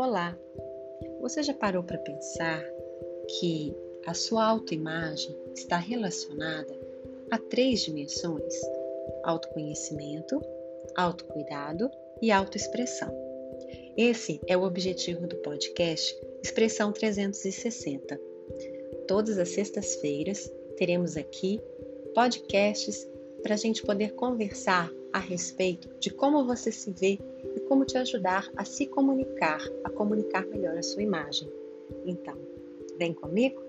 Olá! Você já parou para pensar que a sua autoimagem está relacionada a três dimensões: autoconhecimento, autocuidado e autoexpressão? Esse é o objetivo do podcast Expressão 360. Todas as sextas-feiras teremos aqui podcasts para a gente poder conversar a respeito de como você se vê e como te ajudar a se comunicar, a comunicar melhor a sua imagem. Então, vem comigo?